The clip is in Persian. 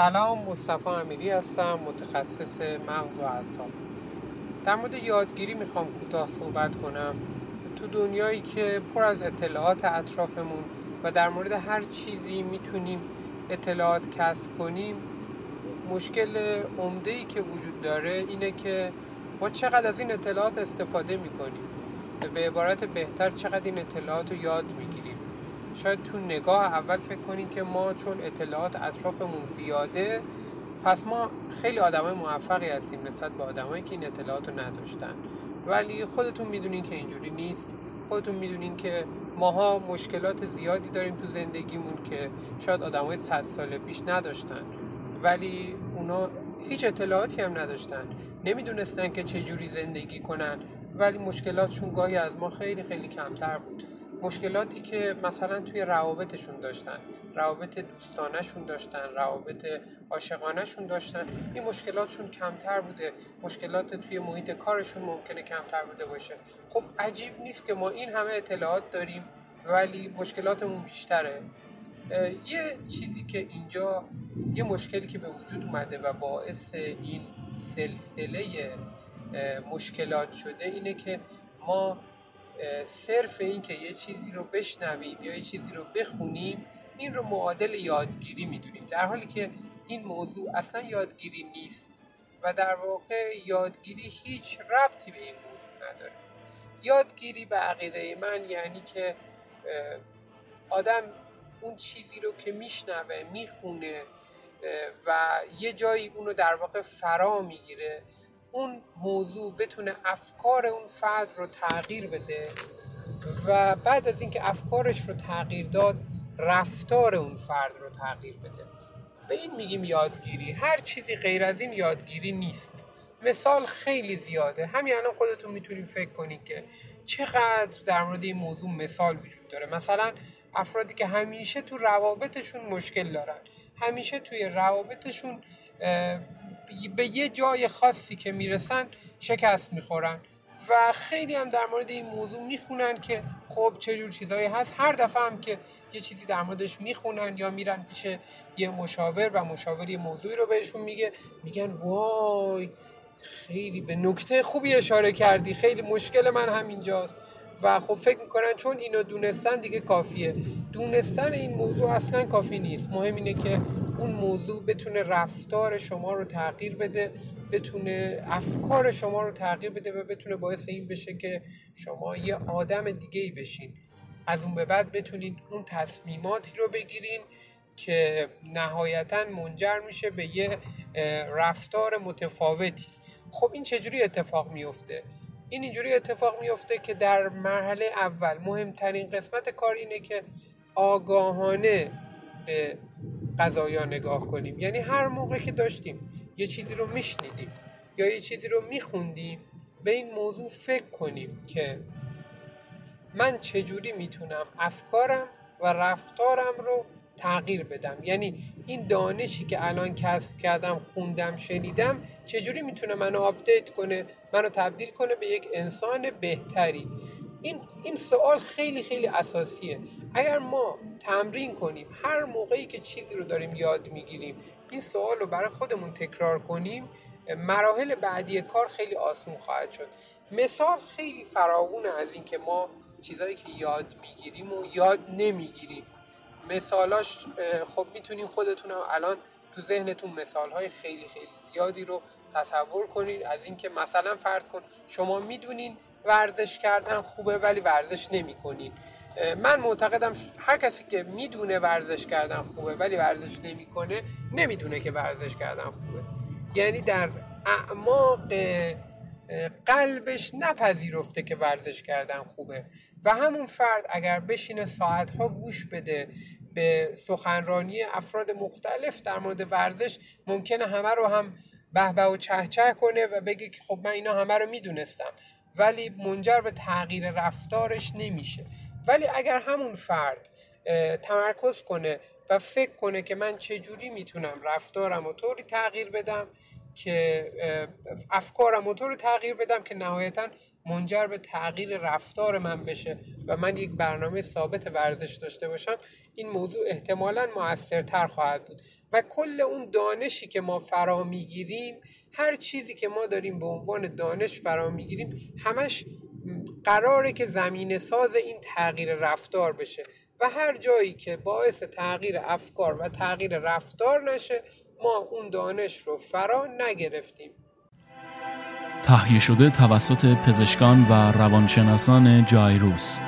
سلام مصطفی امیری هستم متخصص مغز و اعصاب. در مورد یادگیری می‌خوام کوتاه صحبت کنم. تو دنیایی که پر از اطلاعات اطرافمون و در مورد هر چیزی می‌تونیم اطلاعات کسب کنیم مشکل عمده ای که وجود داره اینه که ما چقدر از این اطلاعات استفاده می‌کنیم. به عبارت بهتر چقدر این اطلاعات رو یاد می‌گیریم. شاید تو نگاه اول فکر کنیم که ما چون اطلاعات اطرافمون زیاده پس ما خیلی آدمای موفقی هستیم نسبت به آدمایی که این اطلاعات رو نداشتن. ولی خودتون می‌دونین که اینجوری نیست. خودتون می‌دونین که ماها مشکلات زیادی داریم تو زندگیمون که شاید آدمای 100 سال پیش نداشتن. ولی اونا هیچ اطلاعاتی هم نداشتن. نمی‌دونستن که چه جوری زندگی کنن. ولی مشکلاتشون گاهی از ما خیلی خیلی کمتر بود. مشکلاتی که مثلا توی روابطشون داشتن روابط دوستانشون داشتن روابط عاشقانهشون داشتن این مشکلاتشون کمتر بوده. مشکلات توی محیط کارشون ممکنه کمتر بوده باشه. خب عجیب نیست که ما این همه اطلاعات داریم ولی مشکلاتمون بیشتره. یه چیزی که اینجا یه مشکلی که به وجود اومده و باعث این سلسله مشکلات شده اینه که ما صرف این که یه چیزی رو بشنویم یا یه چیزی رو بخونیم این رو معادل یادگیری می‌دونیم. در حالی که این موضوع اصلا یادگیری نیست و در واقع یادگیری هیچ ربطی به این موضوع نداره. یادگیری به عقیده من یعنی که آدم اون چیزی رو که میشنوه می‌خونه و یه جایی اونو در واقع فرا می‌گیره. اون موضوع بتونه افکار اون فرد رو تغییر بده و بعد از اینکه افکارش رو تغییر داد رفتار اون فرد رو تغییر بده. به این میگیم یادگیری. هر چیزی غیر از این یادگیری نیست. مثال خیلی زیاده. همین الان خودتون می‌تونید فکر کنید که چقدر در مورد این موضوع مثال وجود داره. مثلا افرادی که همیشه تو روابطشون مشکل دارن. همیشه توی روابطشون به یه جای خاصی که می‌رسن شکست می‌خورن. و خیلی هم در مورد این موضوع می‌خونن که خب چه جور چیزایی هست. هر دفعه هم که یه چیزی در موردش می‌خونن یا میرن پیش یه مشاور و مشاور یه موضوعی رو بهشون میگه میگن وای خیلی به نکته خوبی اشاره کردی خیلی مشکل من همینجاست. و خب فکر می‌کنن چون اینو دونستن دیگه کافیه. دونستن این موضوع اصلا کافی نیست. مهم اینه که اون موضوع بتونه رفتار شما رو تغییر بده بتونه افکار شما رو تغییر بده و بتونه باعث این بشه که شما یه آدم دیگه ای بشین. از اون به بعد بتونید اون تصمیماتی رو بگیرین که نهایتا منجر میشه به یه رفتار متفاوتی. خب این چجوری اتفاق میفته؟ این اینجوری اتفاق میفته که در مرحله اول مهمترین قسمت کار اینه که آگاهانه به قضایا نگاه کنیم. یعنی هر موقع که داشتیم یه چیزی رو میشنیدیم یا یه چیزی رو میخوندیم به این موضوع فکر کنیم که من چجوری می‌تونم افکارم و رفتارم رو تغییر بدم. یعنی این دانشی که الان کسب کردم خوندم شنیدم چجوری می‌تونه منو آپدیت کنه منو تبدیل کنه به یک انسان بهتری؟ این این سوال خیلی خیلی اساسیه. اگر ما تمرین کنیم هر موقعی که چیزی رو داریم یاد می‌گیریم این سوال رو برای خودمون تکرار کنیم مراحل بعدی کار خیلی آسون خواهد شد. مثال خیلی فراوونه از اینکه ما چیزهایی که یاد می‌گیریم و یاد نمی‌گیریم. مثالاش خب می‌تونیم خودتون الان تو ذهنتون مثال های خیلی خیلی زیادی رو تصور کنید از اینکه مثلا فرض کن شما می‌دونین ورزش کردن خوبه ولی ورزش نمی‌کنین من معتقدم هر کسی که می‌دونه ورزش کردن خوبه ولی ورزش نمی‌کنه نمی‌دونه که ورزش کردن خوبه. یعنی در اعماق قلبش نپذیرفته که ورزش کردن خوبه. و همون فرد اگر بشینه ساعتها گوش بده به سخنرانی افراد مختلف در مورد ورزش ممکنه همه رو هم به و چهچه کنه و بگه که خب من اینا همه رو می‌دونستم. ولی منجر به تغییر رفتارش نمیشه. ولی اگر همون فرد تمرکز کنه و فکر کنه که من چجوری می‌تونم رفتارم و طوری تغییر بدم که افکارم و رو تغییر بدم که نهایتا منجر به تغییر رفتار من بشه و من یک برنامه ثابت ورزش داشته باشم این موضوع احتمالا موثرتر خواهد بود. و کل اون دانشی که ما فرا می‌گیریم هر چیزی که ما داریم به عنوان دانش فرا می‌گیریم همش قراره که زمین ساز این تغییر رفتار بشه. و هر جایی که باعث تغییر افکار و تغییر رفتار نشه ما اون دانش رو فرا نگرفتیم. تهیه شده توسط پزشکان و روانشناسان جایروس